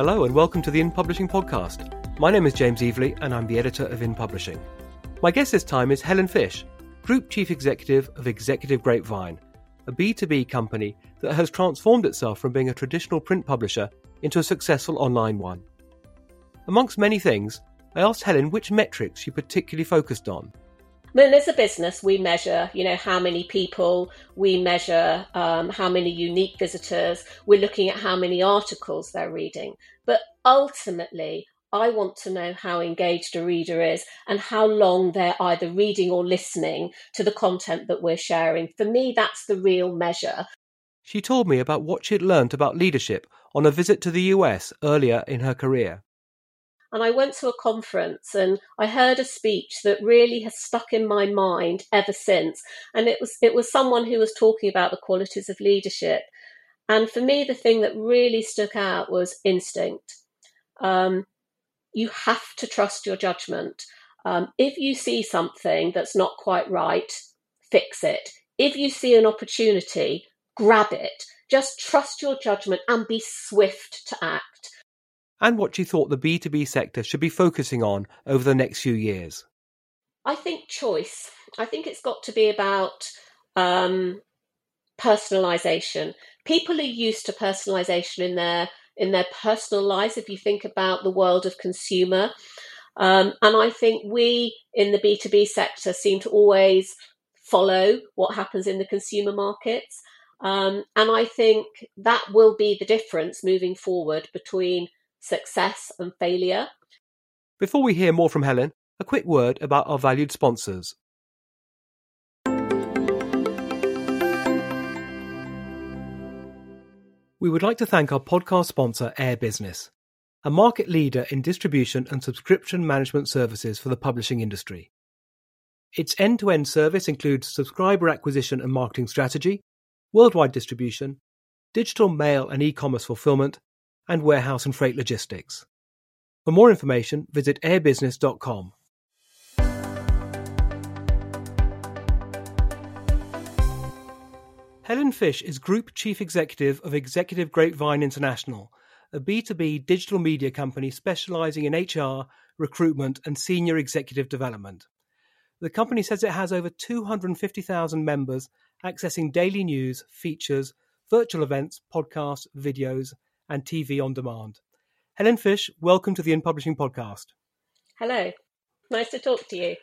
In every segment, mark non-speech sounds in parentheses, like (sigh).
Hello and welcome to the In Publishing podcast. My name is James Evelegh and I'm the editor of In Publishing. My guest this time is Helen Fish, Group Chief Executive of Executive Grapevine, a B2B company that has transformed itself from being a traditional print publisher into a successful online one. Amongst many things, I asked Helen which metrics she particularly focused on. I mean, as a business, we measure, you know, how many people, we measure um, how many unique visitors, we're looking at how many articles they're reading. But ultimately, I want to know how engaged a reader is and how long they're either reading or listening to the content that we're sharing. For me, that's the real measure. She told me about what she'd learnt about leadership on a visit to the US earlier in her career and I went to a conference and I heard a speech that really has stuck in my mind ever since. And it was it was someone who was talking about the qualities of leadership. And for me, the thing that really stuck out was instinct. Um, you have to trust your judgment. Um, if you see something that's not quite right, fix it. If you see an opportunity, grab it. Just trust your judgment and be swift to act and what she thought the B2B sector should be focusing on over the next few years. I think choice. I think it's got to be about um, personalization. People are used to personalization in their in their personal lives. If you think about the world of consumer, um, and I think we in the B two B sector seem to always follow what happens in the consumer markets, um, and I think that will be the difference moving forward between success and failure. Before we hear more from Helen, a quick word about our valued sponsors. We would like to thank our podcast sponsor, Air Business, a market leader in distribution and subscription management services for the publishing industry. Its end to end service includes subscriber acquisition and marketing strategy, worldwide distribution, digital mail and e commerce fulfillment, and warehouse and freight logistics. For more information, visit airbusiness.com. Helen Fish is Group Chief Executive of Executive Grapevine International, a B2B digital media company specializing in HR, recruitment, and senior executive development. The company says it has over 250,000 members accessing daily news, features, virtual events, podcasts, videos, and TV on demand. Helen Fish, welcome to the In Publishing podcast. Hello, nice to talk to you.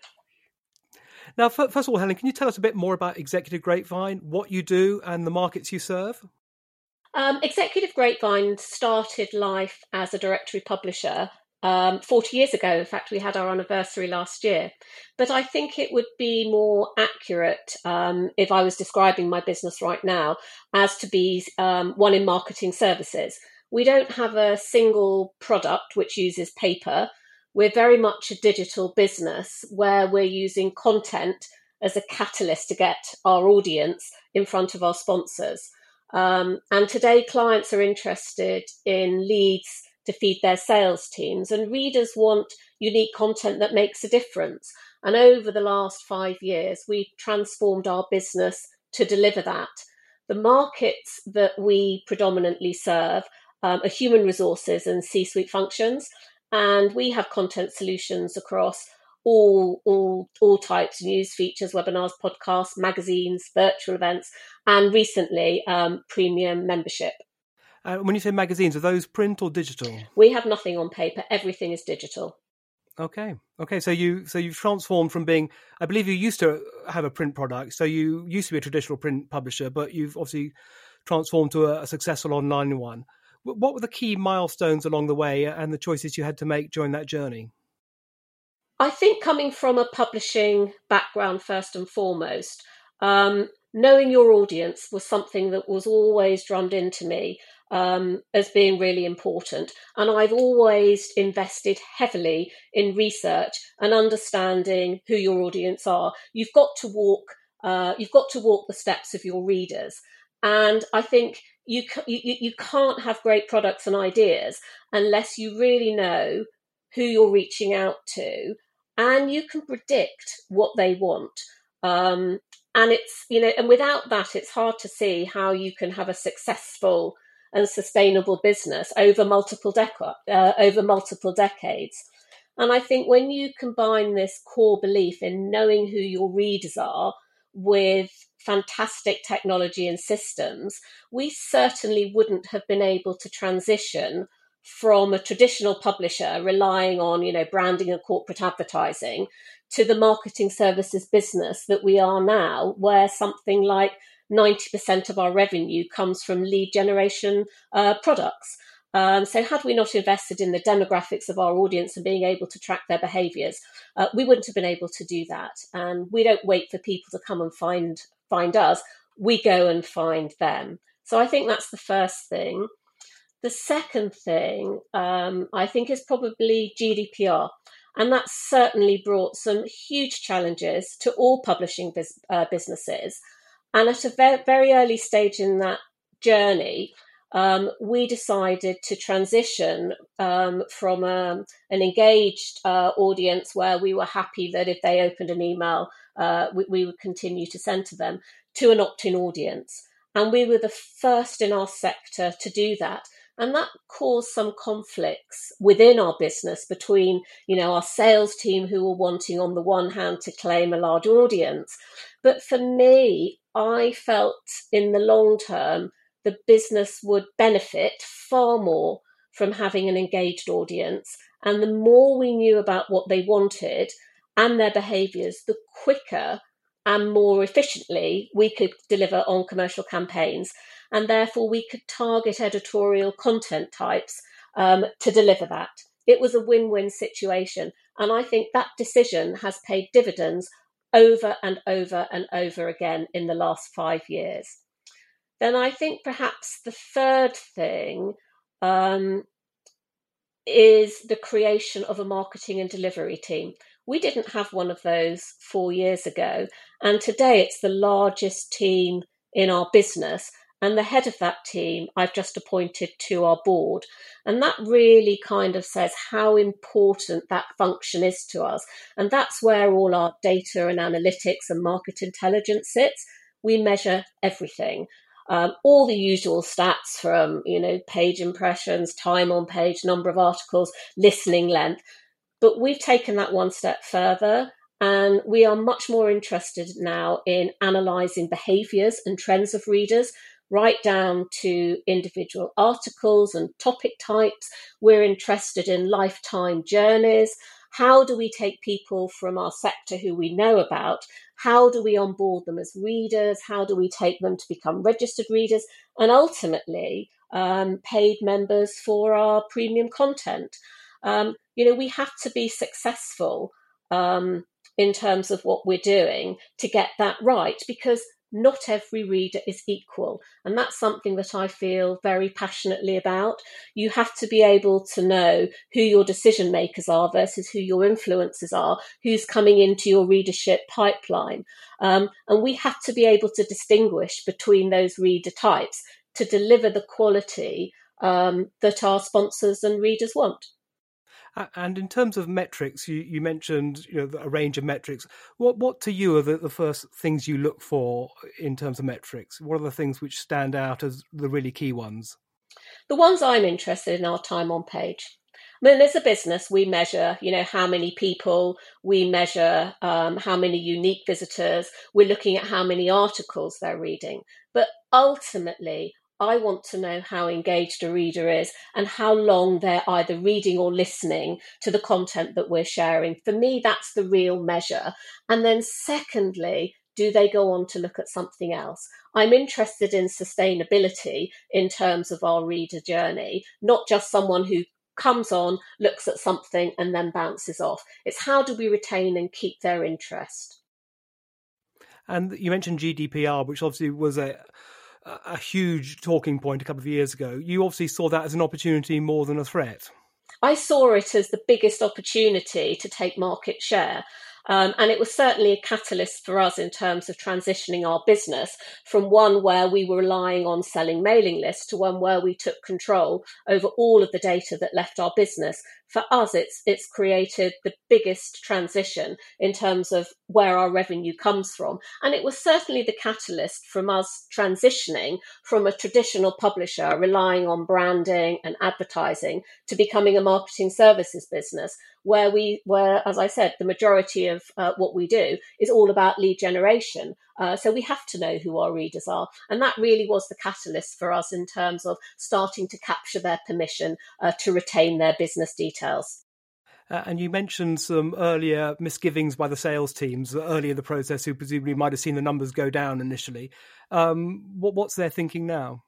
Now, first of all, Helen, can you tell us a bit more about Executive Grapevine, what you do, and the markets you serve? Um, Executive Grapevine started life as a directory publisher um, 40 years ago. In fact, we had our anniversary last year. But I think it would be more accurate um, if I was describing my business right now as to be um, one in marketing services we don't have a single product which uses paper. We're very much a digital business where we're using content as a catalyst to get our audience in front of our sponsors. Um, and today, clients are interested in leads to feed their sales teams, and readers want unique content that makes a difference. And over the last five years, we've transformed our business to deliver that. The markets that we predominantly serve um, are human resources and C suite functions. And we have content solutions across all, all, all types news features, webinars, podcasts, magazines, virtual events, and recently um, premium membership. Uh, when you say magazines, are those print or digital? We have nothing on paper. Everything is digital. Okay. Okay. So you so you've transformed from being I believe you used to have a print product. So you used to be a traditional print publisher, but you've obviously transformed to a, a successful online one. What were the key milestones along the way and the choices you had to make during that journey? I think coming from a publishing background, first and foremost, um, knowing your audience was something that was always drummed into me um, as being really important. And I've always invested heavily in research and understanding who your audience are. You've got to walk. Uh, you've got to walk the steps of your readers. And I think you, you you can't have great products and ideas unless you really know who you're reaching out to and you can predict what they want um, and it's you know and without that it's hard to see how you can have a successful and sustainable business over multiple deca- uh, over multiple decades. And I think when you combine this core belief in knowing who your readers are with fantastic technology and systems, we certainly wouldn't have been able to transition from a traditional publisher relying on, you know, branding and corporate advertising to the marketing services business that we are now, where something like 90% of our revenue comes from lead generation uh, products. Um, so, had we not invested in the demographics of our audience and being able to track their behaviours, uh, we wouldn't have been able to do that. And we don't wait for people to come and find find us; we go and find them. So, I think that's the first thing. The second thing um, I think is probably GDPR. And that's certainly brought some huge challenges to all publishing uh, businesses. And at a very, very early stage in that journey, um, we decided to transition um, from um, an engaged uh, audience where we were happy that if they opened an email, uh, we, we, would continue to send to them, to an opt in audience. And we were the first in our sector to do that. And that caused some conflicts within our business between, you know, our sales team who were wanting on the one hand to claim a large audience. But for me, I felt in the long term the business would benefit far more from having an engaged audience. And the more we knew about what they wanted and their behaviors, the quicker and more efficiently we could deliver on commercial campaigns and therefore we could target editorial content types um, to deliver that. It was a win win situation. And I think that decision has paid dividends over and over and over again in the last five years. Then I think perhaps the third thing um, is the creation of a marketing and delivery team. We didn't have one of those four years ago, and today it's the largest team in our business and the head of that team I've just appointed to our board. And that really kind of says how important that function is to us. And that's where all our data and analytics and market intelligence sits. We measure everything. Um, all the usual stats from you know page impressions, time on page, number of articles, listening length. But we've taken that one step further and we are much more interested now in analysing behaviours and trends of readers right down to individual articles and topic types. We're interested in lifetime journeys. How do we take people from our sector who we know about? How do we onboard them as readers? How do we take them to become registered readers? And ultimately, um, paid members for our premium content. Um, you know, we have to be successful um, in terms of what we're doing to get that right because not every reader is equal. And that's something that I feel very passionately about. You have to be able to know who your decision makers are versus who your influencers are, who's coming into your readership pipeline. Um, and we have to be able to distinguish between those reader types to deliver the quality um, that our sponsors and readers want. And in terms of metrics, you, you mentioned you know a range of metrics. What what to you are the, the first things you look for in terms of metrics? What are the things which stand out as the really key ones? The ones I'm interested in are time on page. I mean, as a business, we measure, you know, how many people, we measure um, how many unique visitors, we're looking at how many articles they're reading. But ultimately, I want to know how engaged a reader is and how long they're either reading or listening to the content that we're sharing. For me, that's the real measure. And then, secondly, do they go on to look at something else? I'm interested in sustainability in terms of our reader journey, not just someone who comes on, looks at something, and then bounces off. It's how do we retain and keep their interest? And you mentioned GDPR, which obviously was a a huge talking point a couple of years ago. You obviously saw that as an opportunity more than a threat. I saw it as the biggest opportunity to take market share. Um, and it was certainly a catalyst for us in terms of transitioning our business from one where we were relying on selling mailing lists to one where we took control over all of the data that left our business for us, it's it's created the biggest transition in terms of where our revenue comes from, and it was certainly the catalyst from us transitioning from a traditional publisher relying on branding and advertising to becoming a marketing services business, where we where, as I said, the majority of uh, what we do is all about lead generation. Uh, so we have to know who our readers are, and that really was the catalyst for us in terms of starting to capture their permission uh, to retain their business details. Uh, and you mentioned some earlier misgivings by the sales teams earlier in the process, who presumably might have seen the numbers go down initially. Um, what, what's their thinking now?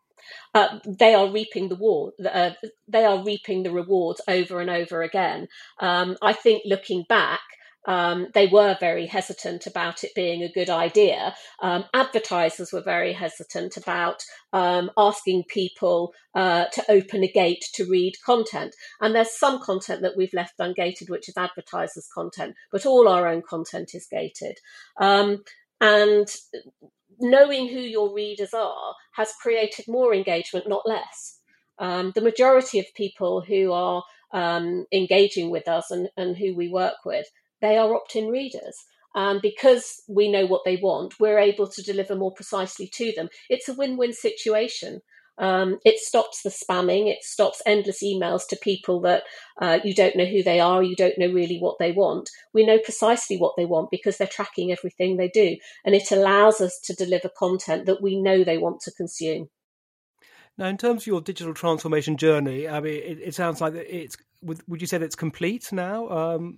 Uh, they are reaping the war. Uh, they are reaping the rewards over and over again. Um, I think looking back, um, they were very hesitant about it being a good idea. Um, advertisers were very hesitant about um, asking people uh, to open a gate to read content. And there's some content that we've left ungated, which is advertisers' content, but all our own content is gated. Um, and knowing who your readers are has created more engagement, not less. Um, the majority of people who are um, engaging with us and, and who we work with they are opt in readers. And because we know what they want, we're able to deliver more precisely to them. It's a win win situation. Um, it stops the spamming, it stops endless emails to people that uh, you don't know who they are, you don't know really what they want. We know precisely what they want because they're tracking everything they do. And it allows us to deliver content that we know they want to consume. Now, in terms of your digital transformation journey, I mean, it, it sounds like it's. Would you say it's complete now? Um,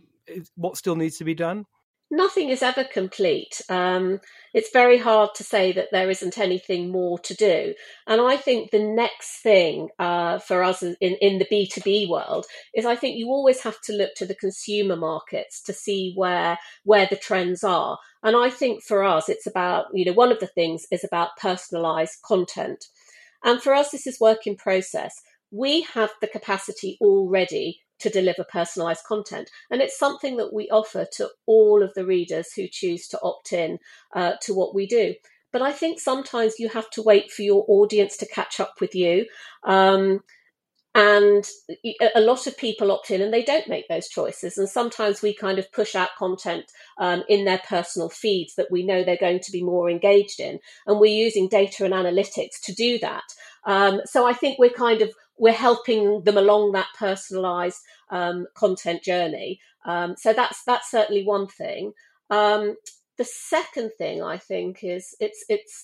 what still needs to be done? Nothing is ever complete. Um, it's very hard to say that there isn't anything more to do. And I think the next thing uh, for us in, in the B2B world is I think you always have to look to the consumer markets to see where where the trends are. And I think for us, it's about, you know, one of the things is about personalized content. And for us, this is work in process. We have the capacity already to deliver personalized content. And it's something that we offer to all of the readers who choose to opt in uh, to what we do. But I think sometimes you have to wait for your audience to catch up with you. Um, and a lot of people opt in and they don't make those choices. And sometimes we kind of push out content um, in their personal feeds that we know they're going to be more engaged in. And we're using data and analytics to do that. Um, so I think we're kind of we're helping them along that personalized um, content journey. Um, so that's that's certainly one thing. Um, the second thing I think is it's it's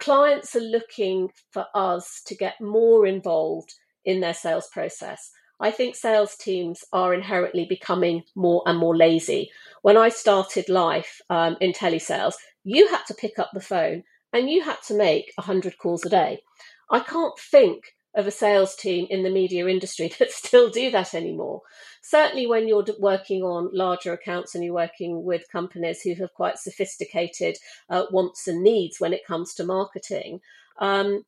clients are looking for us to get more involved in their sales process. I think sales teams are inherently becoming more and more lazy. When I started life um, in telesales, you had to pick up the phone and you had to make 100 calls a day. I can't think of a sales team in the media industry (laughs) that still do that anymore. Certainly, when you're working on larger accounts and you're working with companies who have quite sophisticated uh, wants and needs when it comes to marketing, um,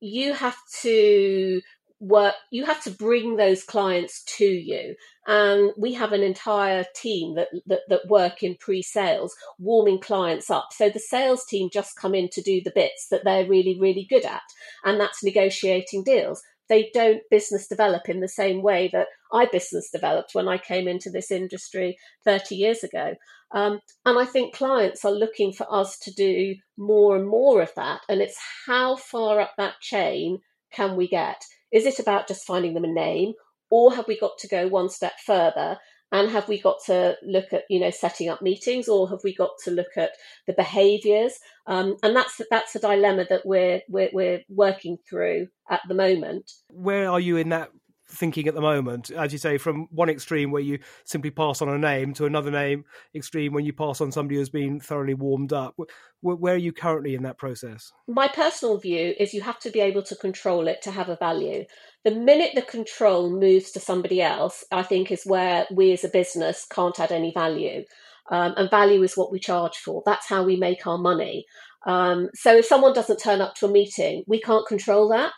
you have to work you have to bring those clients to you and we have an entire team that, that that, work in pre-sales warming clients up so the sales team just come in to do the bits that they're really really good at and that's negotiating deals they don't business develop in the same way that I business developed when I came into this industry 30 years ago. Um, and I think clients are looking for us to do more and more of that. And it's how far up that chain can we get? Is it about just finding them a name, or have we got to go one step further? And have we got to look at, you know, setting up meetings, or have we got to look at the behaviours? Um, and that's that's a dilemma that we're, we're we're working through at the moment. Where are you in that thinking at the moment, as you say, from one extreme where you simply pass on a name to another name extreme when you pass on somebody who's been thoroughly warmed up. Where are you currently in that process? My personal view is you have to be able to control it to have a value. The minute the control moves to somebody else, I think is where we as a business can't add any value. Um, and value is what we charge for. That's how we make our money. Um, so if someone doesn't turn up to a meeting, we can't control that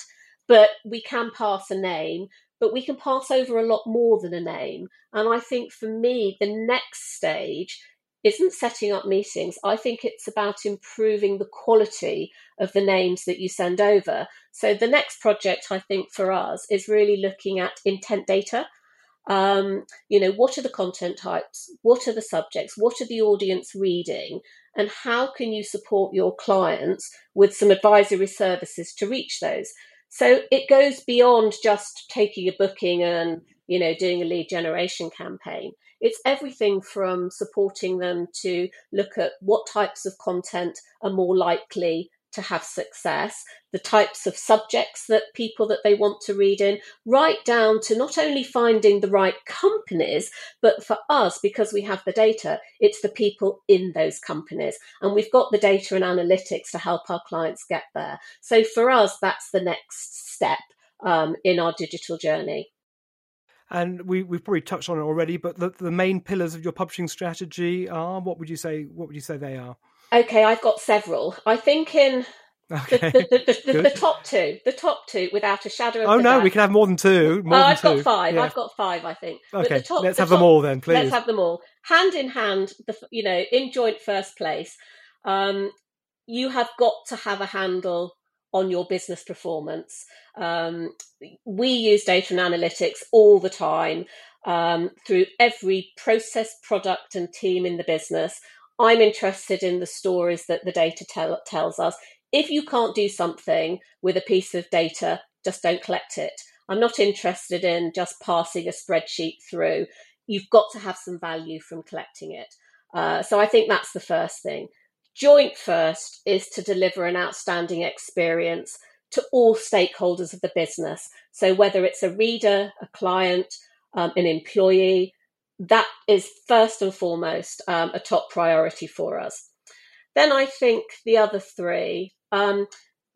but we can pass a name but we can pass over a lot more than a name. And I think for me, the next stage isn't setting up meetings. I think it's about improving the quality of the names that you send over. So the next project, I think, for us is really looking at intent data. Um, you know, what are the content types? What are the subjects? What are the audience reading? And how can you support your clients with some advisory services to reach those? So it goes beyond just taking a booking and, you know, doing a lead generation campaign. It's everything from supporting them to look at what types of content are more likely to have success, the types of subjects that people that they want to read in, right down to not only finding the right companies, but for us, because we have the data, it's the people in those companies. And we've got the data and analytics to help our clients get there. So for us, that's the next step um, in our digital journey. And we, we've probably touched on it already, but the, the main pillars of your publishing strategy are what would you say? What would you say they are? Okay, I've got several. I think in okay. the, the, the, the, top two, the top two, without a shadow of. Oh no, doubt. we can have more than two. More oh, I've two. got five. Yeah. I've got five. I think. Okay, top, let's have top, them all then, please. Let's have them all hand in hand. The you know in joint first place. Um, you have got to have a handle on your business performance. Um, we use data and analytics all the time um, through every process, product, and team in the business. I'm interested in the stories that the data tell, tells us. If you can't do something with a piece of data, just don't collect it. I'm not interested in just passing a spreadsheet through. You've got to have some value from collecting it. Uh, so I think that's the first thing. Joint first is to deliver an outstanding experience to all stakeholders of the business. So whether it's a reader, a client, um, an employee, that is first and foremost um, a top priority for us. Then I think the other three, um,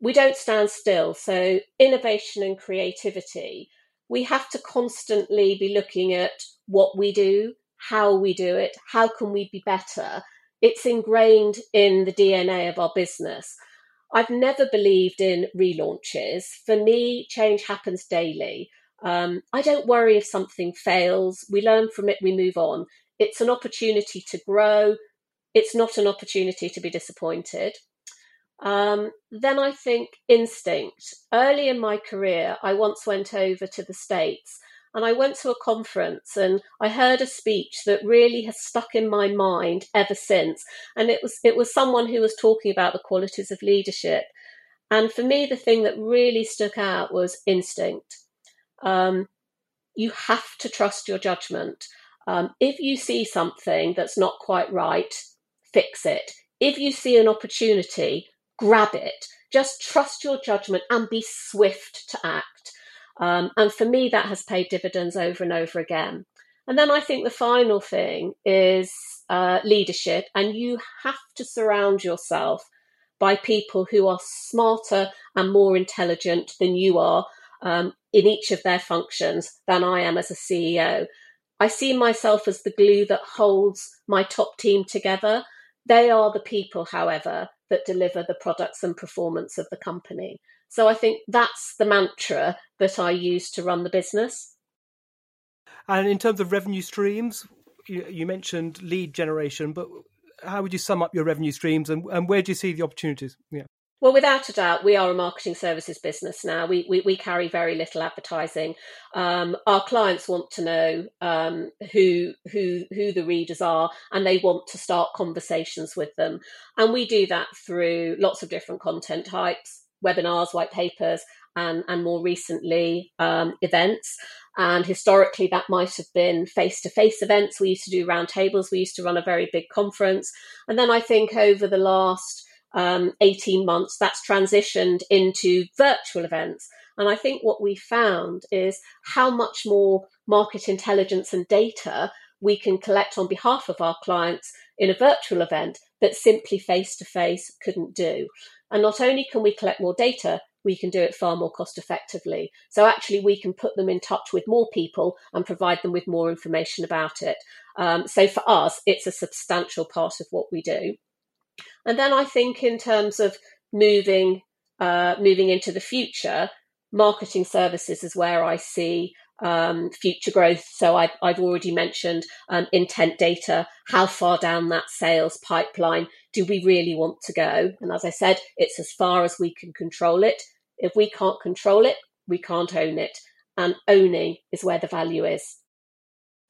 we don't stand still. So, innovation and creativity, we have to constantly be looking at what we do, how we do it, how can we be better. It's ingrained in the DNA of our business. I've never believed in relaunches. For me, change happens daily. Um, I don't worry if something fails. We learn from it, we move on. It's an opportunity to grow. It's not an opportunity to be disappointed. Um, then I think instinct. Early in my career, I once went over to the States and I went to a conference and I heard a speech that really has stuck in my mind ever since. And it was it was someone who was talking about the qualities of leadership. And for me, the thing that really stuck out was instinct. Um, you have to trust your judgment. Um, if you see something that's not quite right, fix it. If you see an opportunity, grab it. Just trust your judgment and be swift to act. Um, and for me, that has paid dividends over and over again. And then I think the final thing is uh, leadership, and you have to surround yourself by people who are smarter and more intelligent than you are um, in each of their functions than I am as a CEO. I see myself as the glue that holds my top team together. They are the people, however, that deliver the products and performance of the company. So I think that's the mantra that I use to run the business. And in terms of revenue streams, you, mentioned lead generation, but how would you sum up your revenue streams and, and where do you see the opportunities? Yeah. Well, without a doubt, we are a marketing services business now. We we, we carry very little advertising. Um, our clients want to know um, who who who the readers are, and they want to start conversations with them. And we do that through lots of different content types, webinars, white papers, and and more recently um, events. And historically, that might have been face to face events. We used to do roundtables. We used to run a very big conference, and then I think over the last um, 18 months, that's transitioned into virtual events. And I think what we found is how much more market intelligence and data we can collect on behalf of our clients in a virtual event that simply face to face couldn't do. And not only can we collect more data, we can do it far more cost effectively. So actually, we can put them in touch with more people and provide them with more information about it. Um, so for us, it's a substantial part of what we do. And then I think in terms of moving uh, moving into the future, marketing services is where I see um, future growth. So I've, I've already mentioned um, intent data. How far down that sales pipeline do we really want to go? And as I said, it's as far as we can control it. If we can't control it, we can't own it. And owning is where the value is.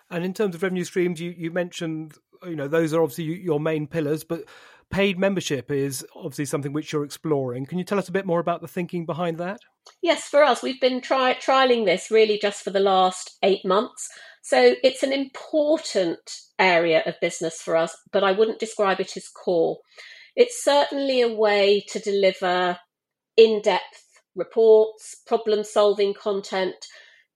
And in terms of revenue streams, you, you mentioned, you know, those are obviously your main pillars, but paid membership is obviously something which you're exploring. Can you tell us a bit more about the thinking behind that? Yes, for us, we've been try- trialing this really just for the last eight months. So it's an important area of business for us, but I wouldn't describe it as core. It's certainly a way to deliver in depth reports, problem solving content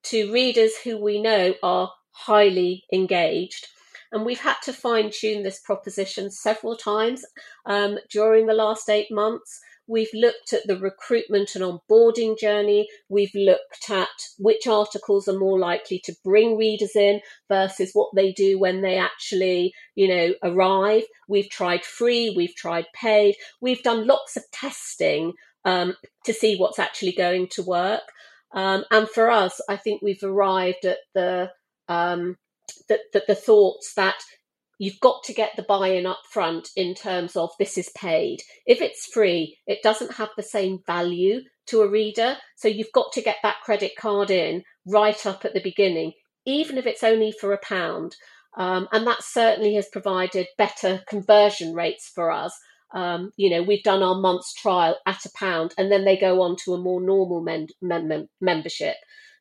to readers who we know are highly engaged. And we've had to fine tune this proposition several times um, during the last eight months. We've looked at the recruitment and onboarding journey. We've looked at which articles are more likely to bring readers in versus what they do when they actually, you know, arrive. We've tried free, we've tried paid. We've done lots of testing um, to see what's actually going to work. Um, and for us, I think we've arrived at the, um, the, the, the thoughts that you've got to get the buy-in up front in terms of this is paid. If it's free, it doesn't have the same value to a reader. So you've got to get that credit card in right up at the beginning, even if it's only for a pound. Um, and that certainly has provided better conversion rates for us um, you know, we've done our month's trial at a pound, and then they go on to a more normal membership.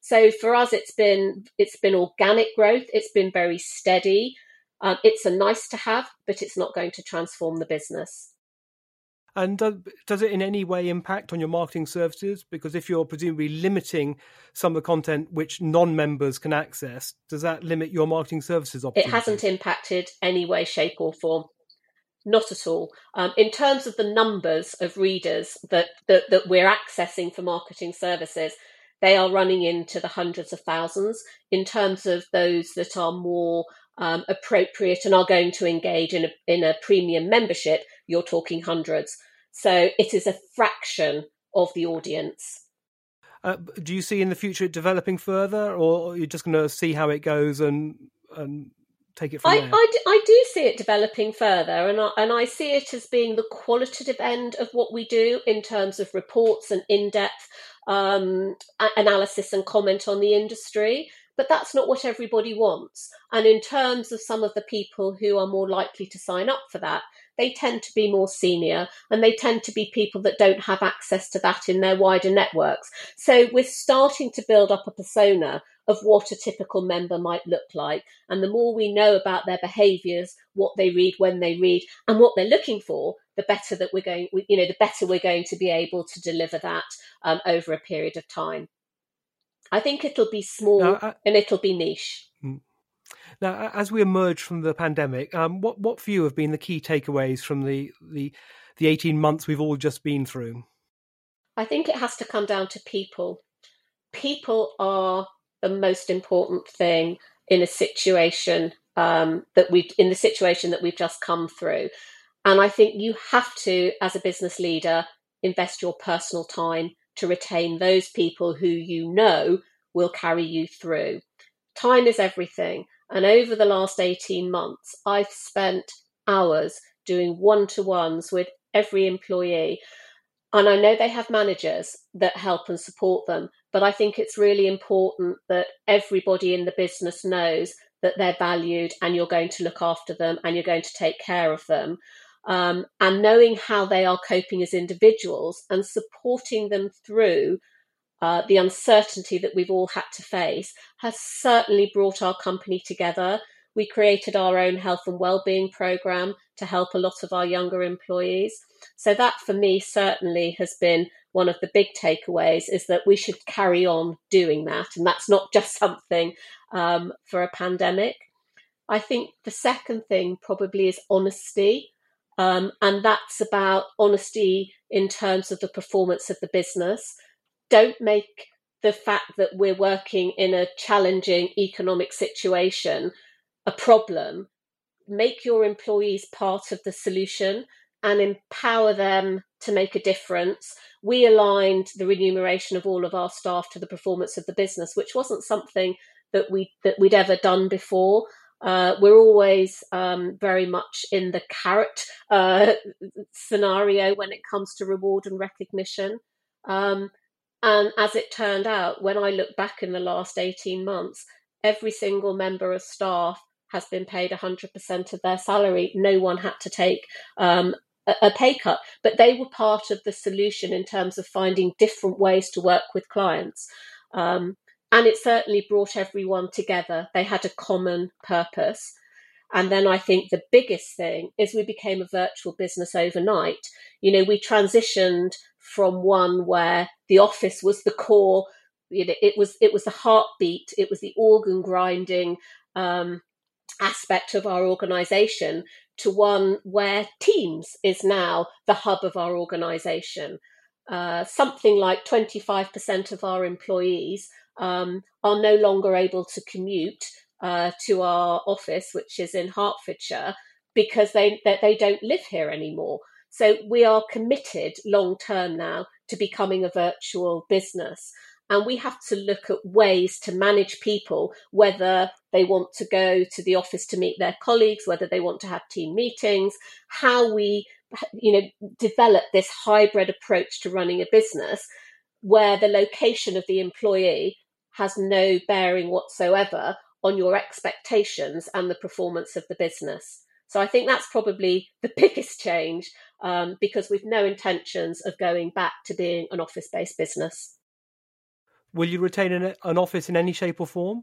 So for us, it's been it's been organic growth. It's been very steady. Um, it's a nice to have, but it's not going to transform the business. And does, does it in any way impact on your marketing services? Because if you're presumably limiting some of the content which non-members can access, does that limit your marketing services It hasn't impacted any way, shape, or form. Not at all. Um, in terms of the numbers of readers that, that, that we're accessing for marketing services, they are running into the hundreds of thousands. In terms of those that are more um, appropriate and are going to engage in a, in a premium membership, you're talking hundreds. So it is a fraction of the audience. Uh, do you see in the future it developing further, or are you just going to see how it goes and and take it from I, there? I, I, do see it developing further, and I, and I see it as being the qualitative end of what we do in terms of reports and in depth um, analysis and comment on the industry. But that's not what everybody wants. And in terms of some of the people who are more likely to sign up for that, they tend to be more senior and they tend to be people that don't have access to that in their wider networks. So we're starting to build up a persona of what a typical member might look like. And the more we know about their behaviours, what they read, when they read, and what they're looking for, the better that we're going, you know, the better we're going to be able to deliver that um, over a period of time. I think it'll be small now, uh, and it'll be niche. Hmm. Now, as we emerge from the pandemic, um, what what for you have been the key takeaways from the the the eighteen months we've all just been through? I think it has to come down to people. People are the most important thing in a situation um, that we in the situation that we've just come through. And I think you have to, as a business leader, invest your personal time to retain those people who you know will carry you through. Time is everything. And over the last 18 months, I've spent hours doing one to ones with every employee. And I know they have managers that help and support them, but I think it's really important that everybody in the business knows that they're valued and you're going to look after them and you're going to take care of them. Um, and knowing how they are coping as individuals and supporting them through uh, the uncertainty that we've all had to face has certainly brought our company together. We created our own health and well-being program to help a lot of our younger employees. So that for me certainly has been one of the big takeaways is that we should carry on doing that. And that's not (laughs) just something um, for a pandemic. I think the second thing probably is honesty. Um, and that's about honesty in terms of the performance of the business. Don't make the fact that we're working in a challenging economic situation a problem. Make your employees part of the solution and empower them to make a difference. We aligned the remuneration of all of our staff to the performance of the business, which wasn't something that we that we'd ever done before. Uh, we're always um, very much in the carrot uh, scenario when it comes to reward and recognition. Um, and as it turned out, when I look back in the last 18 months, every single member of staff has been paid 100% of their salary. No one had to take um, a, a pay cut, but they were part of the solution in terms of finding different ways to work with clients. Um, and it certainly brought everyone together. They had a common purpose. And then I think the biggest thing is we became a virtual business overnight. You know, we transitioned from one where the office was the core, it was it was the heartbeat, it was the organ grinding um, aspect of our organization to one where Teams is now the hub of our organization. Uh, something like 25% of our employees um, are no longer able to commute uh, to our office, which is in Hertfordshire, because they, they, they don't live here anymore. So we are committed long term now to becoming a virtual business. And we have to look at ways to manage people, whether they want to go to the office to meet their colleagues, whether they want to have team meetings, how we you know develop this hybrid approach to running a business where the location of the employee has no bearing whatsoever on your expectations and the performance of the business. So I think that's probably the (laughs) biggest change um, because we've no intentions of going back to being an office based business. Will you retain an, an, office in any shape or form?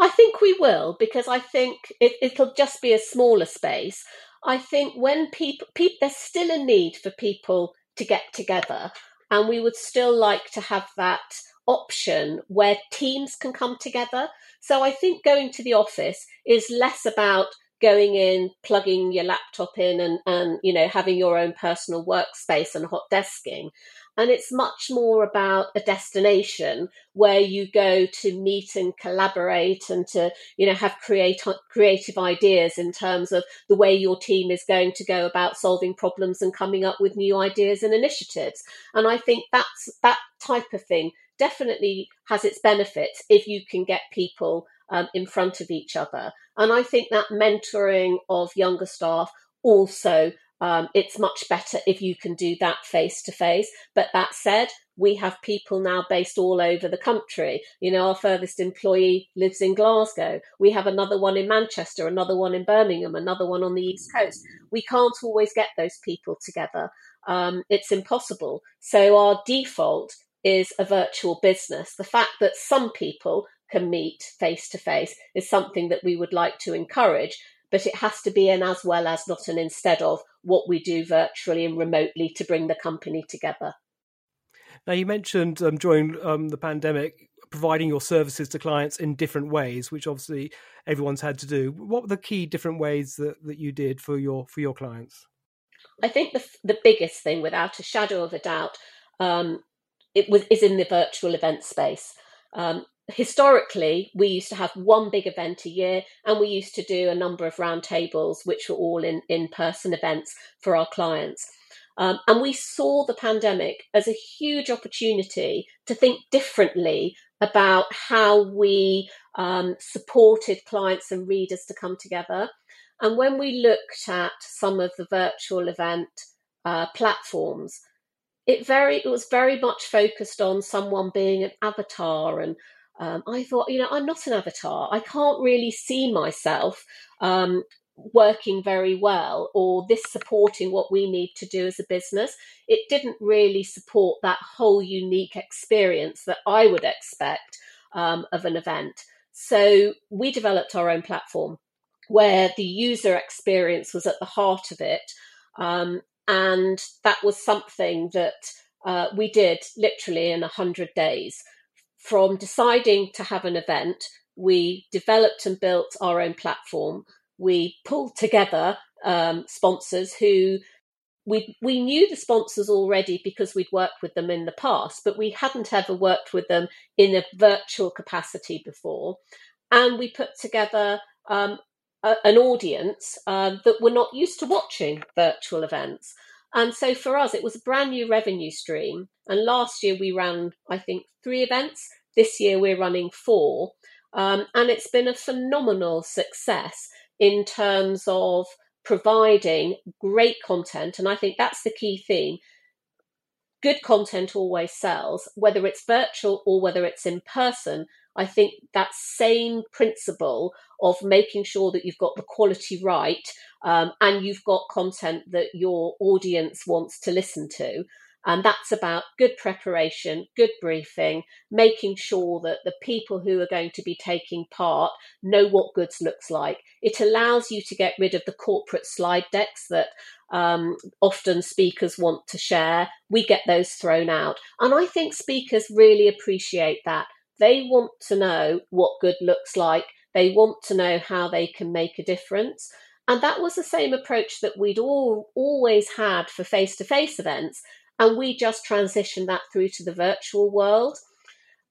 I think we will because I think it, will just be a smaller space. I think when people, people, there's still a need for people to get together, and we would still like to have that option where teams can come together. So I think going to the office is less about going in, plugging your laptop in and, and you know, having your own personal workspace and hot desking. And it's much more about a destination where you go to meet and collaborate and to, you know, have create, creative ideas in terms of the way your team is going to go about solving problems and coming up with new ideas and initiatives. And I think that's that type of thing definitely has its benefits if you can get people um, in front of each other. And I think that mentoring of younger staff also um, it's much better if you can do that face to face. But that said, we have people now based all over the country. You know, our furthest employee lives in Glasgow. We have another one in Manchester, another one in Birmingham, another one on the East Coast. We can't always get those people together. Um, it's impossible. So our default is a virtual business. The fact that some people can meet face to face is something that we would like to encourage, but it has to be an as well as, not an instead of, what we do virtually and remotely to bring the company together. Now, you mentioned um, during um, the pandemic providing your services to clients in different ways, which obviously everyone's had to do. What were the key different ways that, that you did for your for your clients? I think the the biggest thing, without a shadow of a doubt, um, it was is in the virtual event space. Um, historically, we used to have one big event a year, and we used to do a number of roundtables, which were all in in person events for our clients. Um, and we saw the pandemic as a huge opportunity to think differently about how we um, supported clients and readers to come together. And when we looked at some of the virtual event uh, platforms, it very it was very much focused on someone being an avatar and um, I thought, you know, I'm not an avatar. I can't really see myself um, working very well or this supporting what we need to do as a business. It didn't really support that whole unique experience that I would expect um, of an event. So we developed our own platform where the user experience was at the heart of it. Um, and that was something that uh, we did literally in 100 days. From deciding to have an event, we developed and built our own platform. We pulled together um, sponsors who we we knew the sponsors already because we'd worked with them in the past, but we hadn't ever worked with them in a virtual capacity before. And we put together um, an audience uh, that were not used to watching virtual events. And so for us, it was a brand new revenue stream. And last year we ran, I think, three events. This year we're running four. Um, and it's been a phenomenal success in terms of providing great content. And I think that's the key theme. Good content always sells, whether it's virtual or whether it's in person. I think that same principle of making sure that you've got the quality right um, and you've got content that your audience wants to listen to. And that's about good preparation, good briefing, making sure that the people who are going to be taking part know what goods looks like. It allows you to get rid of the corporate slide decks that um, often speakers want to share. We get those thrown out. And I think speakers really appreciate that. They want to know what good looks like. They want to know how they can make a difference. And that was the same approach that we'd all always had for face to face events. And we just transitioned that through to the virtual world.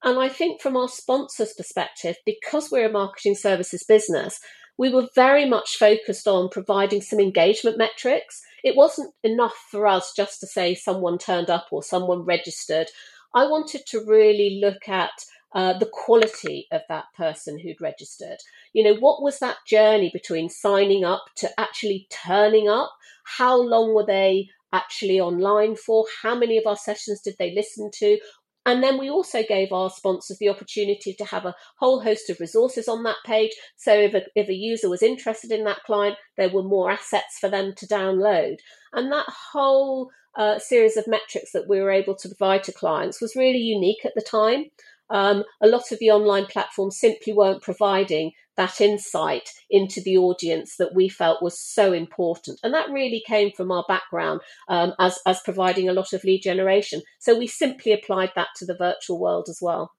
And I think from our sponsors' perspective, because we're a marketing services business, we were very much focused on providing some engagement metrics. It wasn't enough for us just to say someone turned up or someone registered. I wanted to really look at uh, the quality of that person who'd registered. You know, what was that journey between signing up to actually turning up? How long were they actually online for? How many of our sessions did they listen to? And then we also gave our sponsors the opportunity to have a whole host of resources on that page. So if a, if a user was interested in that client, there were more assets for them to download. And that whole uh, series of metrics that we were able to provide to clients was really unique at the time. Um, a lot of the online platforms simply weren't providing that insight into the audience that we felt was so important. And that really came from our background um, as, as providing a lot of lead generation. So we simply applied that to the virtual world as well.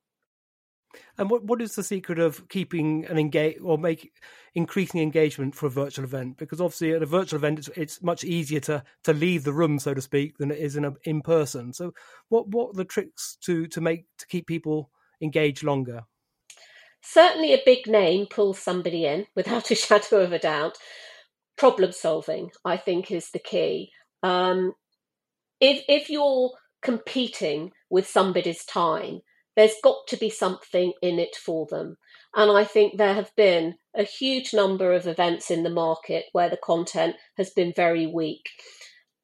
And what what is the secret of keeping an engage or make increasing engagement for a virtual event? Because obviously at a virtual event it's, it's much easier to to leave the room, so to speak, than it is in a in person. So what what are the tricks to to make to keep people engaged longer? Certainly, a big name pulls somebody in (laughs) without a shadow of a doubt. Problem solving, I think, is the key. Um, if if you're competing with somebody's time, there's got to be something in it for them. And I think there have been a huge number of events in the market where the content has been very weak.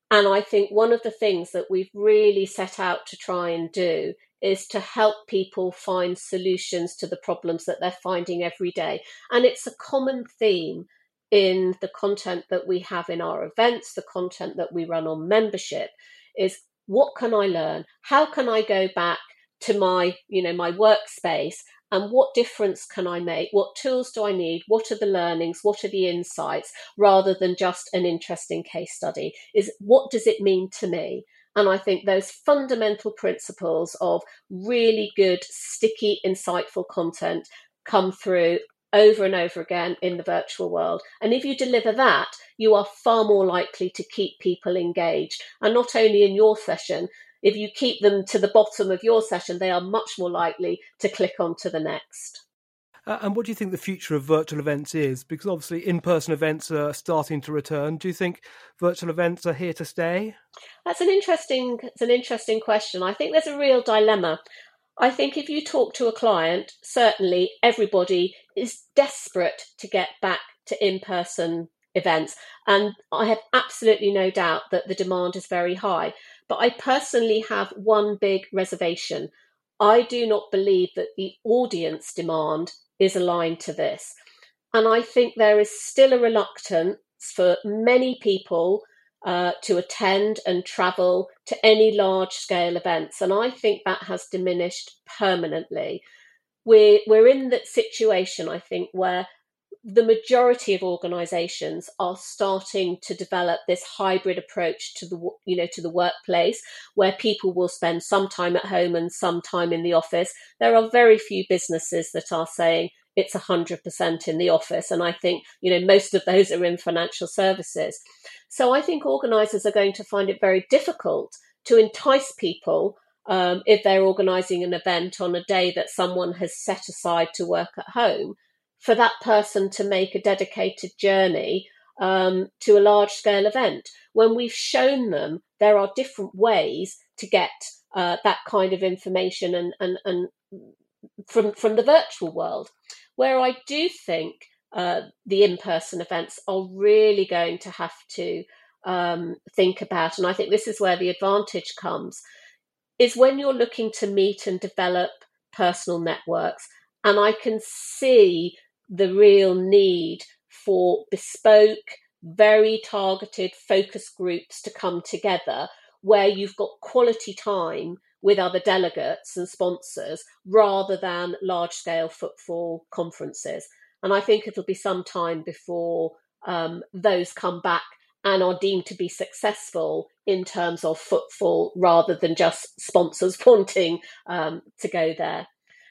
And I think one of the things that we've really set out to try and do is to help people find solutions to the problems that they're finding every day. And it's a common theme in the content that we have in our events, the content that we run on membership is what can I learn? How can I go back to my, you know, my workspace and what difference can I make? What tools do I need? What are the learnings? What are the insights? Rather than just an interesting case study, is what does it mean to me? And I think those fundamental principles of really good, sticky, insightful content come through over and over again in the virtual world. And if you deliver that, you are far more likely to keep people engaged. And not only in your session, if you keep them to the bottom of your session, they are much more likely to click on to the next. Uh, and what do you think the future of virtual events is? Because obviously, in person events are starting to return. Do you think virtual events are here to stay? That's an interesting. It's an interesting question. I think there's a real dilemma. I think if you talk to a client, certainly everybody is desperate to get back to in person events. And I have absolutely no doubt that the demand is very high. But I personally have one big reservation. I do not believe that the audience demand is aligned to this. And I think there is still a reluctance for many people uh, to attend and travel to any large scale events. And I think that has diminished permanently. We're, we're in that situation, I think, where the majority of organizations are starting to develop this hybrid approach to the you know to the workplace where people will spend some time at home and some time in the office. There are very few businesses that are saying it's 100% in the office and i think you know most of those are in financial services. So i think organizers are going to find it very difficult to entice people um, if they're organizing an event on a day that someone has set aside to work at home for that person to make a dedicated journey um, to a large scale event. When we've shown them there are different ways to get uh, that kind of information and, and, and from from the virtual world. Where I do think uh, the in person events are really going to have to um, think about, and I think this is where the advantage comes, is when you're looking to meet and develop personal networks And I can see the real need for bespoke, very targeted focus groups to come together where you've got quality time with other delegates and sponsors rather than large scale footfall conferences. And I think it'll be some time before um, those come back and are deemed to be successful in terms of footfall rather than just sponsors (laughs) wanting um, to go there.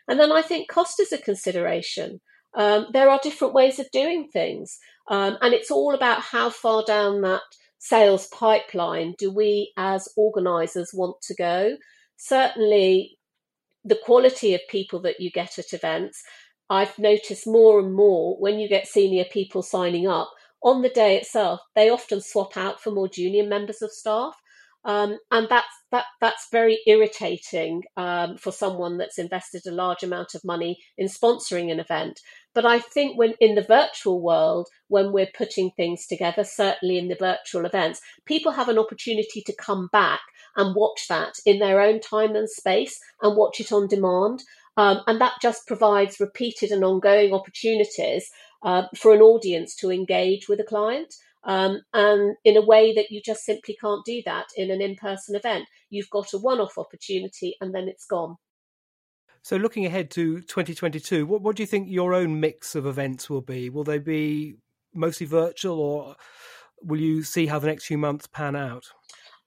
And then I think cost is a consideration. Um, there are different ways of doing things, um, and it's all about how far down that sales pipeline do we as organisers want to go. Certainly, the quality of people that you get at events, I've noticed more and more when you get senior people signing up on the day itself, they often swap out for more junior members of staff. Um, and that's that that's very irritating um, for someone that's invested a large amount of money in sponsoring an event. But I think when in the virtual world, when we're putting things together, certainly in the virtual events, people have an opportunity to come back and watch that in their own time and space and watch it on demand. Um, and that just provides repeated and ongoing opportunities uh, for an audience to engage with a client. Um, and in a way that you just simply can't do that in an in person event. You've got a one off opportunity and then it's gone. So, looking ahead to 2022, what, what do you think your own mix of events will be? Will they be mostly virtual or will you see how the next few months pan out?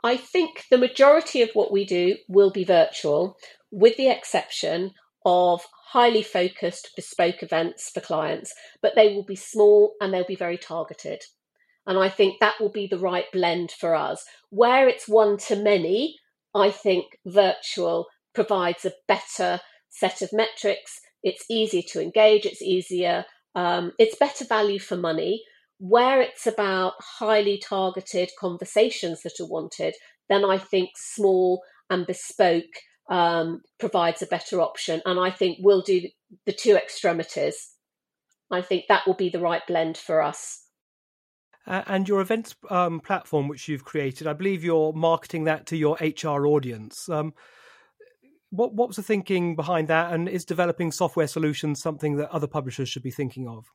I think the majority of what we do will be virtual, with the exception of highly focused bespoke events for clients, but they will be small and they'll be very targeted. And I think that will be the right blend for us. Where it's one to many, I think virtual provides a better set of metrics. It's easier to engage, it's easier, um, it's better value for money. Where it's about highly targeted conversations that are wanted, then I think small and bespoke um, provides a better option. And I think we'll do the two extremities. I think that will be the right blend for us. And your events um, platform, which you've created, I believe you're marketing that to your HR audience. Um, what, what was the thinking behind that? And is developing software solutions something that other publishers should be thinking of?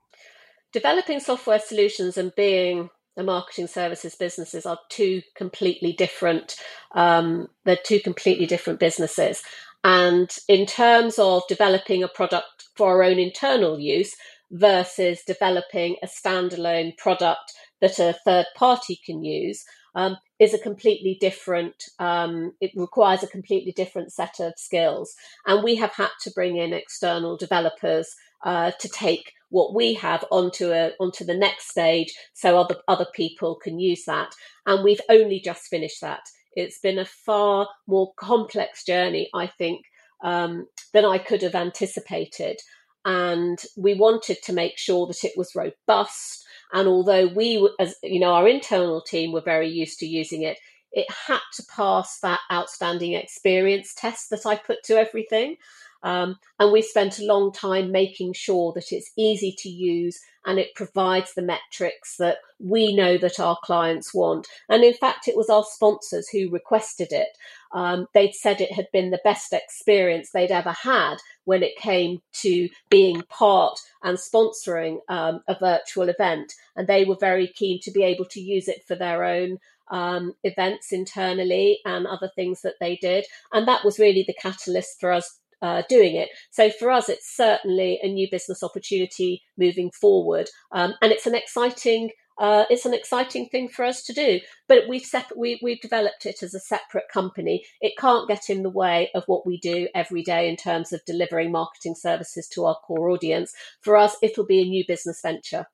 Developing software solutions and being the marketing services businesses are two completely different. Um, they're two completely different businesses. And in terms of developing a product for our own internal use versus developing a standalone product that a third party can use, um, is a completely different, um, it requires a completely different set of skills. And we have had to bring in external developers uh, to take what we have onto a onto the next stage so other other people can use that. And we've only just finished that. It's been a far more complex journey i think um, than i could have anticipated. And we wanted to make sure that it was robust and although we as you know our internal team were very used to using it it had to pass that outstanding experience test that i put to everything um, and we spent a long time making sure that it's easy to use and it provides the metrics that we know that our clients want. And in fact, it was our sponsors who requested it. Um, they'd said it had been the best experience they'd ever had when it came to being part and sponsoring um, a virtual event. And they were very keen to be able to use it for their own um, events internally and other things that they did. And that was really the catalyst for us uh, doing it. So for us, it's certainly a new business opportunity moving forward, um, and it's an exciting. Uh, it's an exciting thing for us to do, but we've sep- we, we've developed it as a separate company. It can't get in the way of what we do every day in terms of delivering marketing services to our core audience. For us, it'll be a new business venture.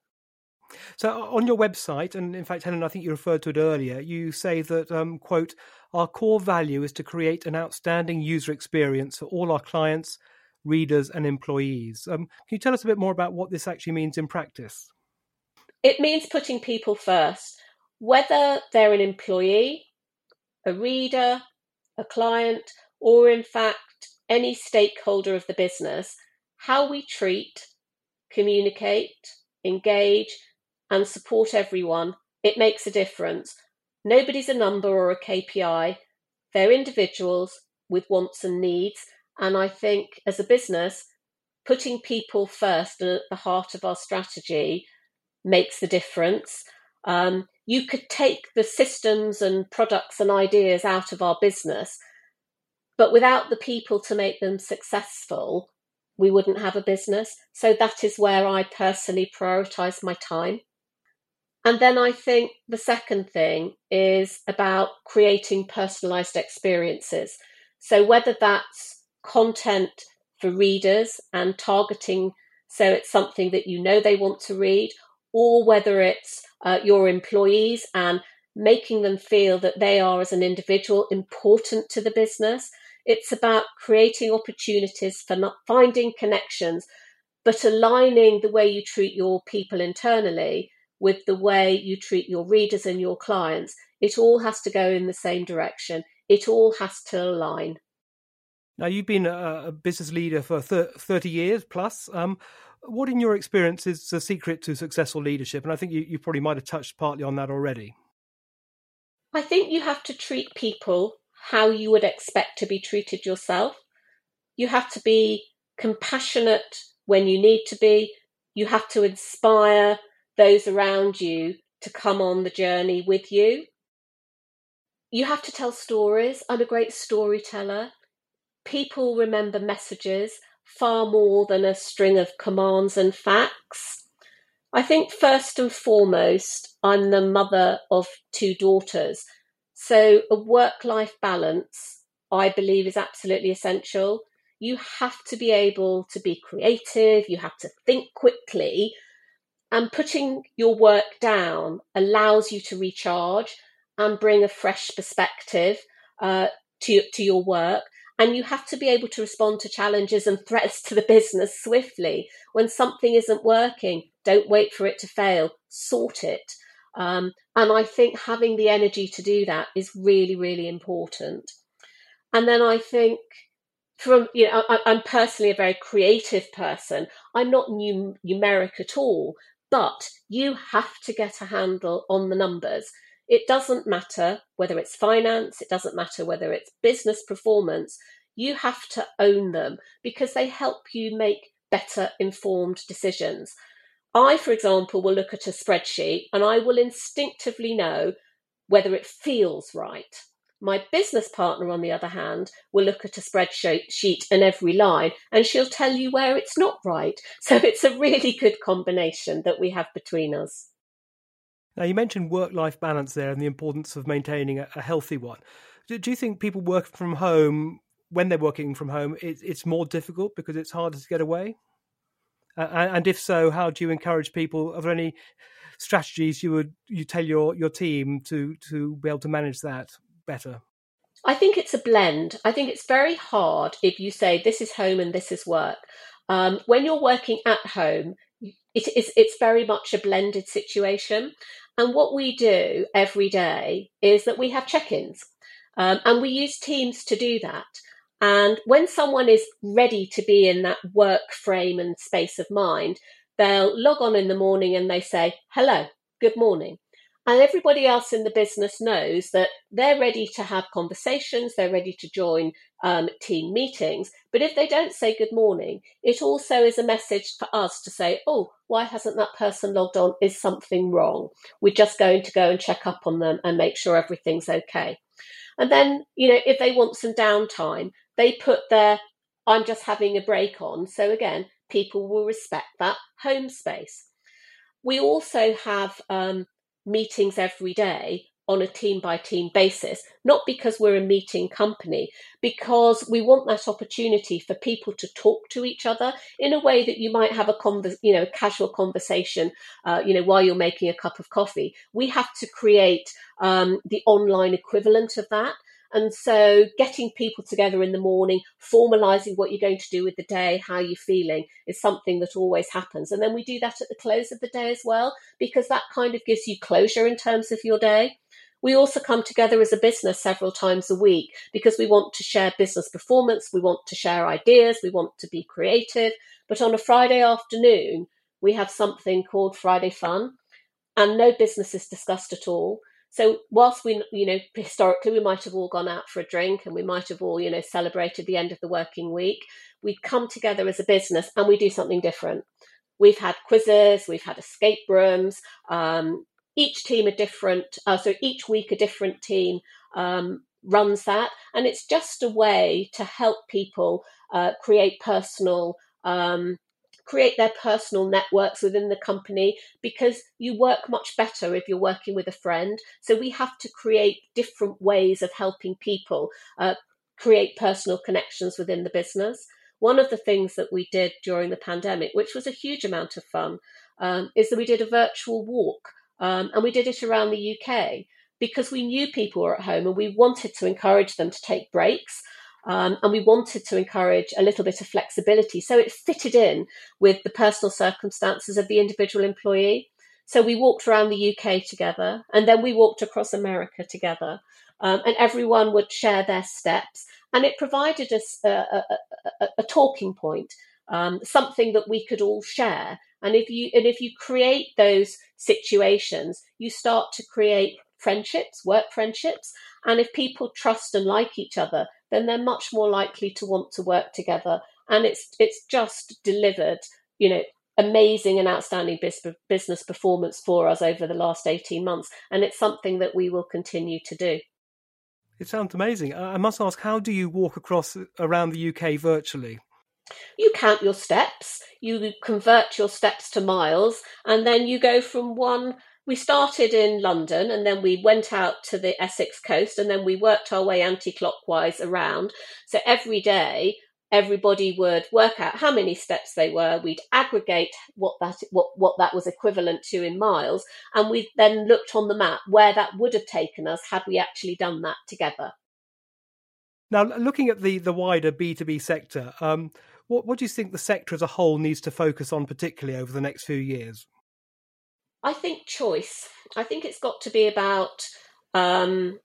So on your website, and in fact, Helen, I think you referred to it earlier, you say that, um, quote, our core value is to create an outstanding user experience for all our clients, readers, and employees. Um, can you tell us a bit more about what this actually means in practice? It means putting people first, whether they're an employee, a reader, a client, or in fact, any stakeholder of the business, how we treat, communicate, engage, and support everyone, it makes a difference Nobody's a number or a KPI. They're individuals with wants and needs. And I think as a business, putting people first and at the heart of our strategy makes the difference. Um, you could take the systems and products and ideas out of our business, but without the people to make them successful, we wouldn't have a business. So that is where I personally prioritize my time. And then I think the second thing is about creating personalized experiences. So whether that's content for readers and targeting so it's something that you know they want to read, or whether it's uh, your employees and making them feel that they are, as an individual, important to the business. It's about creating opportunities for not finding connections, but aligning the way you treat your people internally with the way you treat your readers and your clients. It all has to go in the same direction. It all has to align. Now, you've been a, business leader for 30 years plus. Um, what, in your experience, is the secret to successful leadership? And I think you, you probably might have touched partly on that already. I think you have to treat people how you would expect to be treated yourself. You have to be compassionate when you need to be. You have to inspire those around you to come on the journey with you. You have to tell stories. I'm a great storyteller. People remember messages far more than a string of commands and facts. I think first and foremost, I'm the mother of two daughters. So a work life balance, I believe, is absolutely essential. You have to be able to be creative, you have to think quickly, and putting your work down allows you to recharge and bring a fresh perspective uh, to, to your work. And you have to be able to respond to challenges and threats to the business swiftly. When something isn't working, don't wait for it to fail, sort it. Um, and I think having the energy to do that is really, really important. And then I think from, you know, I, am personally a very creative person. I'm not num- numeric at all, but you have to get a handle on the numbers. It doesn't matter whether it's finance, it doesn't matter whether it's business performance. You have to own them because they help you make better informed decisions. I, for example, will look at a spreadsheet and I will instinctively know whether it feels right. My business partner, on the other hand, will look at a spreadsheet and every line and she'll tell you where it's not right. (laughs) So it's a really good combination that we have between us. Now, you mentioned work life balance there and the importance of maintaining a, healthy one. Do, you think people work from home, when they're working from home, it's more difficult because it's harder to get away? And if so, how do you encourage people? Are there any strategies you would you tell your your team to to be able to manage that better? I think it's a blend. I think it's very hard if you say this is home and this is work. Um, when you're working at home, it is it's very much a blended situation. And what we do every day is that we have check-ins, um, and we use Teams to do that. And when someone is ready to be in that work frame and space of mind, they'll log on in the morning and they say, hello, good morning. And everybody else in the business knows that they're ready to have conversations, they're ready to join um, team meetings. But if they don't say good morning, it also is a message for us to say, oh, why hasn't that person logged on? Is something wrong? We're just going to go and check up on them and make sure everything's okay. And then, you know, if they want some downtime, they put their I'm just having a break on. So again, people will respect that home space. We also have um, meetings every day on a team by team basis, not because we're a meeting company, because we want that opportunity for people to talk to each other in a way that you might have a convers- you know, casual conversation, uh, you know, while you're making a cup of coffee. We have to create um, the online equivalent of that. And so getting people together in the morning, formalizing what you're going to do with the day, how you're feeling is something that always happens. And then we do that at the close of the day as well, because that kind of gives you closure in terms of your day. We also come together as a business several times a week because we want to share business performance, we want to share ideas, we want to be creative. But on a Friday afternoon, we have something called Friday Fun, and no business is discussed at all. So whilst we, you know, historically we might have all gone out for a drink and we might have all, you know, celebrated the end of the working week, we come together as a business and we do something different. We've had quizzes, we've had escape rooms. Um, each team a different, uh, so each week a different team um, runs that, and it's just a way to help people uh, create personal um, create their personal networks within the company because you work much better if you're working with a friend. So we have to create different ways of helping people uh, create personal connections within the business. One of the things that we did during the pandemic, which was a huge amount of fun, um, is that we did a virtual walk um, and we did it around the UK because we knew people were at home and we wanted to encourage them to take breaks. Um, and we wanted to encourage a little bit of flexibility. So it fitted in with the personal circumstances of the individual employee. So we walked around the UK together and then we walked across America together. Um, and everyone would share their steps. And it provided us a, a, a, a talking point, um, something that we could all share. And if you and if you create those situations, you start to create friendships, work friendships. And if people trust and like each other, then they're much more likely to want to work together. And it's it's just delivered, you know, amazing and outstanding business performance for us over the last 18 months. And it's something that we will continue to do. It sounds amazing. I must ask, how do you walk across uh, around the UK virtually? You count your steps, you convert your steps to miles, and then you go from one we started in London and then we went out to the Essex coast and then we worked our way anti clockwise around. So every day, everybody would work out how many steps they were. We'd aggregate what that what, what that was equivalent to in miles, and we then looked on the map where that would have taken us had we actually done that together. Now, looking at the the wider B two B sector, um, what what do you think the sector as a whole needs to focus on, particularly over the next few years? I think choice. I think it's got to be about um,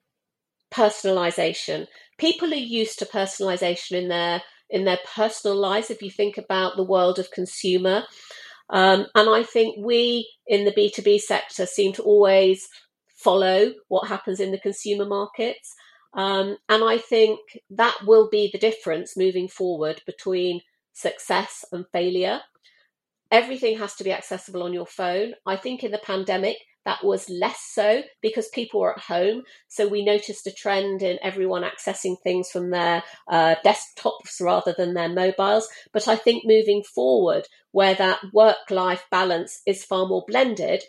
personalization. People are used to personalization in their in their personal lives. If you think about the world of consumer, um, and I think we in the B two B sector seem to always follow what happens in the consumer markets. Um, and I think that will be the difference moving forward between success and failure everything has to be accessible on your phone. I think in the pandemic, that was less so because people were at home. So we noticed a trend in everyone accessing things from their uh, desktops rather than their mobiles. But I think moving forward, where that work life balance is far more blended,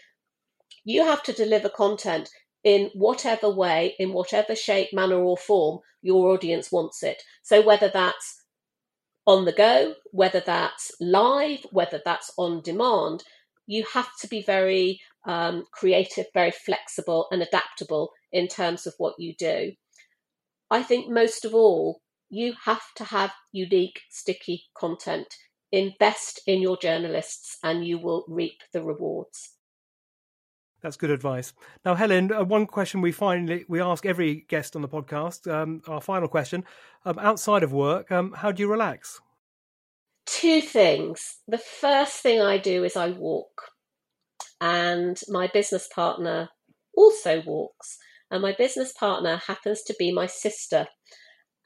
you have to deliver content in whatever way, in whatever shape, manner, or form your audience wants it. So whether that's on the go, whether that's live, whether that's on demand, you have to be very um, creative, very flexible, and adaptable in terms of what you do. I think most of all, you have to have unique, sticky content. Invest in your journalists, and you will reap the rewards. That's good advice. Now, Helen, uh, one question we finally we ask every guest on the podcast. Um, our final question: um, outside of work, um, how do you relax? Two things. The first thing I do is I walk, and my business partner also walks, and my business partner happens to be my sister.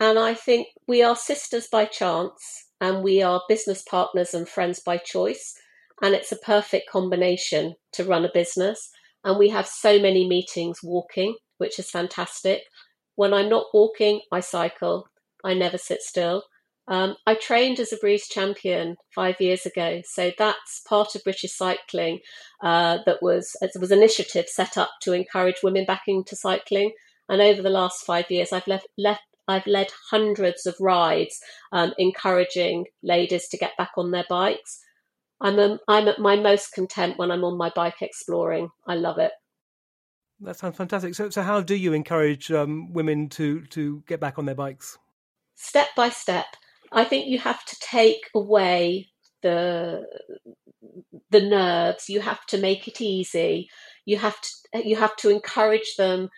And I think we are sisters by chance, and we are business partners and friends by choice. And it's a perfect combination to run a business and we have so many meetings walking, which is fantastic. When I'm not walking, I cycle. I never sit still. Um, I trained as a Breeze champion five years ago, so that's part of British cycling. Uh, that was it was an initiative set up to encourage women back into cycling. And over the last five years, I've left, left I've led hundreds of rides, um, encouraging ladies to get back on their bikes. I'm a, I'm at my most content when I'm on my bike exploring. I love it. That sounds fantastic. So, so how do you encourage um, women to to get back on their bikes? Step by step. I think you have to take away the the nerves. You have to make it easy. You have to you have to encourage them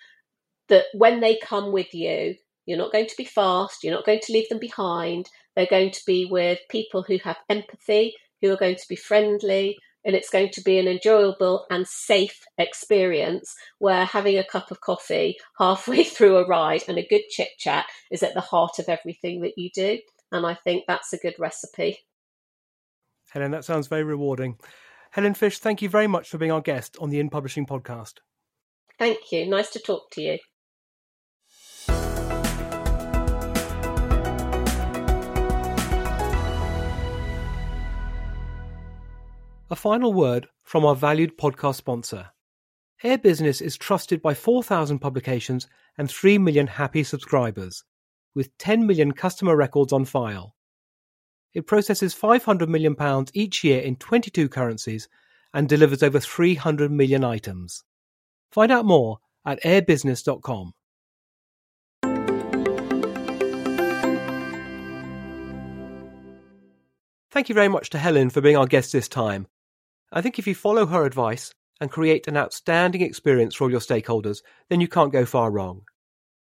that when they come with you, you're not going to be fast. You're not going to leave them behind. They're going to be with people who have empathy, who are going to be friendly, and it's going to be an enjoyable and safe experience where having a cup of coffee (laughs) halfway through a ride and a good chit chat is at the heart of everything that you do. And I think that's a good recipe. Helen, that sounds very rewarding. Helen Fish, thank you very much for being our guest on the In Publishing podcast. Thank you. Nice to talk to you. A final word from our valued podcast sponsor. Air Business is trusted by 4,000 publications and 3 million happy subscribers, with 10 million customer records on file. It processes £500 million each year in 22 currencies and delivers over 300 million items. Find out more at airbusiness.com. Thank you very much to Helen for being our guest this time. I think if you follow her advice and create an outstanding experience for all your stakeholders, then you can't go far wrong.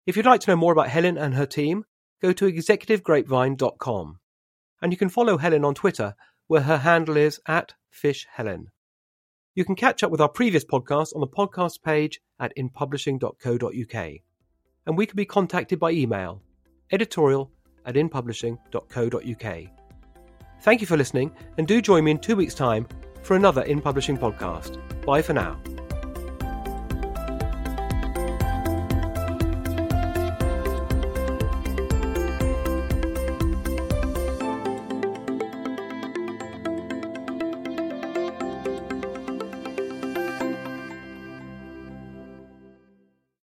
If you'd like to know more about Helen and her team, go to executivegrapevine.com. And you can follow Helen on Twitter, where her handle is at fishhelen. You can catch up with our previous podcast on the podcast page at inpublishing.co.uk. And we can be contacted by email, editorial at inpublishing.co.uk. Thank you for listening, and do join me in two weeks' time for another In Publishing podcast. Bye for now.